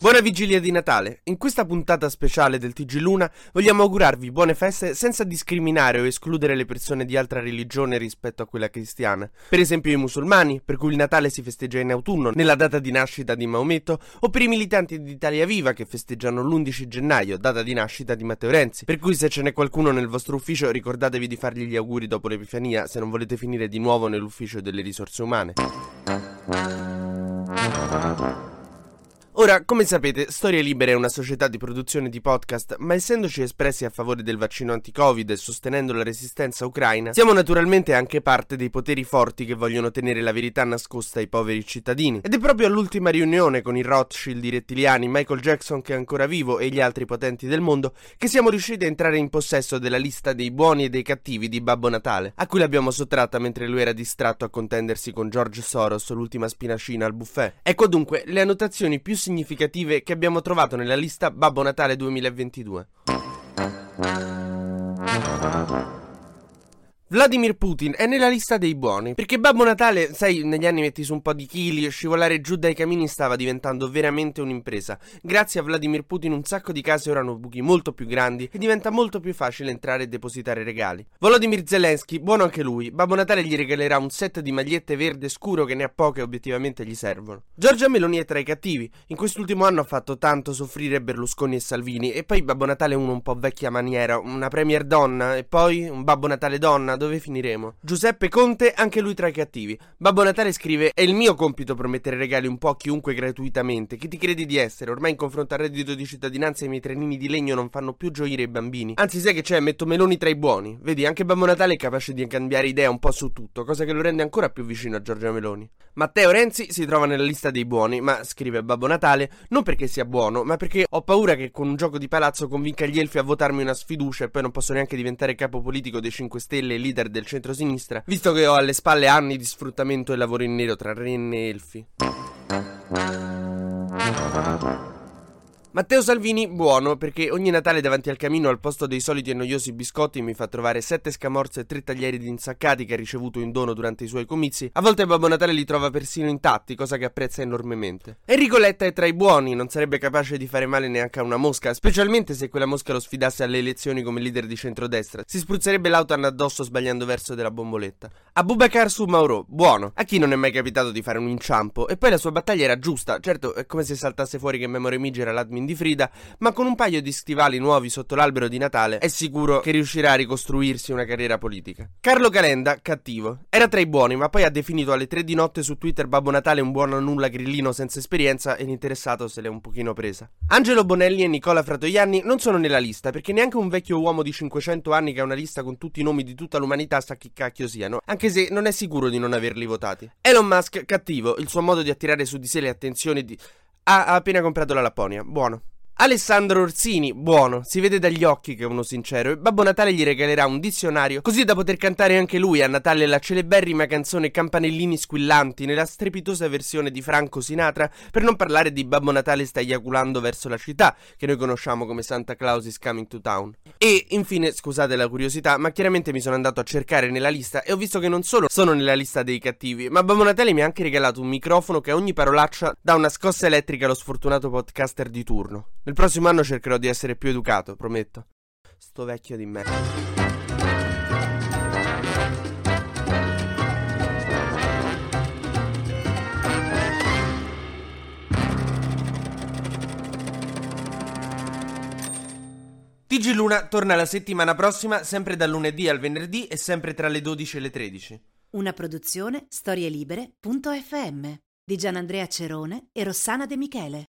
Buona vigilia di Natale! In questa puntata speciale del TG Luna vogliamo augurarvi buone feste senza discriminare o escludere le persone di altra religione rispetto a quella cristiana. Per esempio i musulmani, per cui il Natale si festeggia in autunno, nella data di nascita di Maometto, o per i militanti di Italia Viva che festeggiano l'11 gennaio, data di nascita di Matteo Renzi. Per cui se ce n'è qualcuno nel vostro ufficio ricordatevi di fargli gli auguri dopo l'Epifania se non volete finire di nuovo nell'ufficio delle risorse umane. Ora, come sapete, Storie Libere è una società di produzione di podcast, ma essendoci espressi a favore del vaccino anti-Covid e sostenendo la resistenza ucraina, siamo naturalmente anche parte dei poteri forti che vogliono tenere la verità nascosta ai poveri cittadini. Ed è proprio all'ultima riunione con i Rothschild, i rettiliani, Michael Jackson che è ancora vivo e gli altri potenti del mondo che siamo riusciti a entrare in possesso della lista dei buoni e dei cattivi di Babbo Natale, a cui l'abbiamo sottratta mentre lui era distratto a contendersi con George Soros, l'ultima spinacina al buffet. Ecco dunque le annotazioni più significative significative che abbiamo trovato nella lista Babbo Natale 2022. Vladimir Putin è nella lista dei buoni, perché Babbo Natale, sai, negli anni metti su un po' di chili scivolare giù dai camini stava diventando veramente un'impresa. Grazie a Vladimir Putin un sacco di case ora hanno buchi molto più grandi e diventa molto più facile entrare e depositare regali. Volodymyr Zelensky, buono anche lui, Babbo Natale gli regalerà un set di magliette verde scuro che ne ha poche e obiettivamente gli servono. Giorgia Meloni è tra i cattivi, in quest'ultimo anno ha fatto tanto soffrire Berlusconi e Salvini e poi Babbo Natale è uno un po' vecchia maniera, una premier donna e poi un Babbo Natale donna dove finiremo? Giuseppe Conte, anche lui tra i cattivi. Babbo Natale scrive: È il mio compito promettere regali un po' a chiunque gratuitamente. Chi ti credi di essere? Ormai in confronto al reddito di cittadinanza i miei trenini di legno non fanno più gioire i bambini. Anzi, sai che c'è? Metto meloni tra i buoni. Vedi, anche Babbo Natale è capace di cambiare idea un po' su tutto, cosa che lo rende ancora più vicino a Giorgia Meloni. Matteo Renzi si trova nella lista dei buoni, ma scrive Babbo Natale non perché sia buono, ma perché ho paura che con un gioco di palazzo convinca gli elfi a votarmi una sfiducia e poi non posso neanche diventare capo politico dei 5 Stelle e leader del centro-sinistra, visto che ho alle spalle anni di sfruttamento e lavoro in nero tra renne e elfi. Matteo Salvini buono perché ogni Natale davanti al camino al posto dei soliti e noiosi biscotti mi fa trovare sette scamorze e tre taglieri di insaccati che ha ricevuto in dono durante i suoi comizi. A volte Babbo Natale li trova persino intatti, cosa che apprezza enormemente. Enrico Letta è tra i buoni, non sarebbe capace di fare male neanche a una mosca, specialmente se quella mosca lo sfidasse alle elezioni come leader di centrodestra. Si spruzzerebbe l'autan addosso sbagliando verso della bomboletta. Abubakar su Mauro, buono. A chi non è mai capitato di fare un inciampo? E poi la sua battaglia era giusta, certo è come se saltasse fuori che Memory Midge era l'admin di Frida, ma con un paio di stivali nuovi sotto l'albero di Natale è sicuro che riuscirà a ricostruirsi una carriera politica. Carlo Calenda, cattivo. Era tra i buoni, ma poi ha definito alle tre di notte su Twitter Babbo Natale un buono a nulla grillino senza esperienza e l'interessato se l'è un pochino presa. Angelo Bonelli e Nicola Fratoianni non sono nella lista perché neanche un vecchio uomo di 500 anni che ha una lista con tutti i nomi di tutta l'umanità sa chi cacchio siano, anche se non è sicuro di non averli votati. Elon Musk, cattivo, il suo modo di attirare su di sé le attenzioni di... Ha appena comprato la Lapponia, buono. Alessandro Orsini, buono, si vede dagli occhi che è uno sincero e Babbo Natale gli regalerà un dizionario così da poter cantare anche lui a Natale la celeberrima canzone Campanellini squillanti nella strepitosa versione di Franco Sinatra per non parlare di Babbo Natale sta eiaculando verso la città che noi conosciamo come Santa Claus is coming to town. E infine, scusate la curiosità, ma chiaramente mi sono andato a cercare nella lista e ho visto che non solo sono nella lista dei cattivi, ma Babbo Natale mi ha anche regalato un microfono che a ogni parolaccia dà una scossa elettrica allo sfortunato podcaster di turno. Il prossimo anno cercherò di essere più educato, prometto. Sto vecchio di me. TG Luna torna la settimana prossima, sempre dal lunedì al venerdì e sempre tra le 12 e le 13. Una produzione storielibere.fm di Gianandrea Cerone e Rossana De Michele.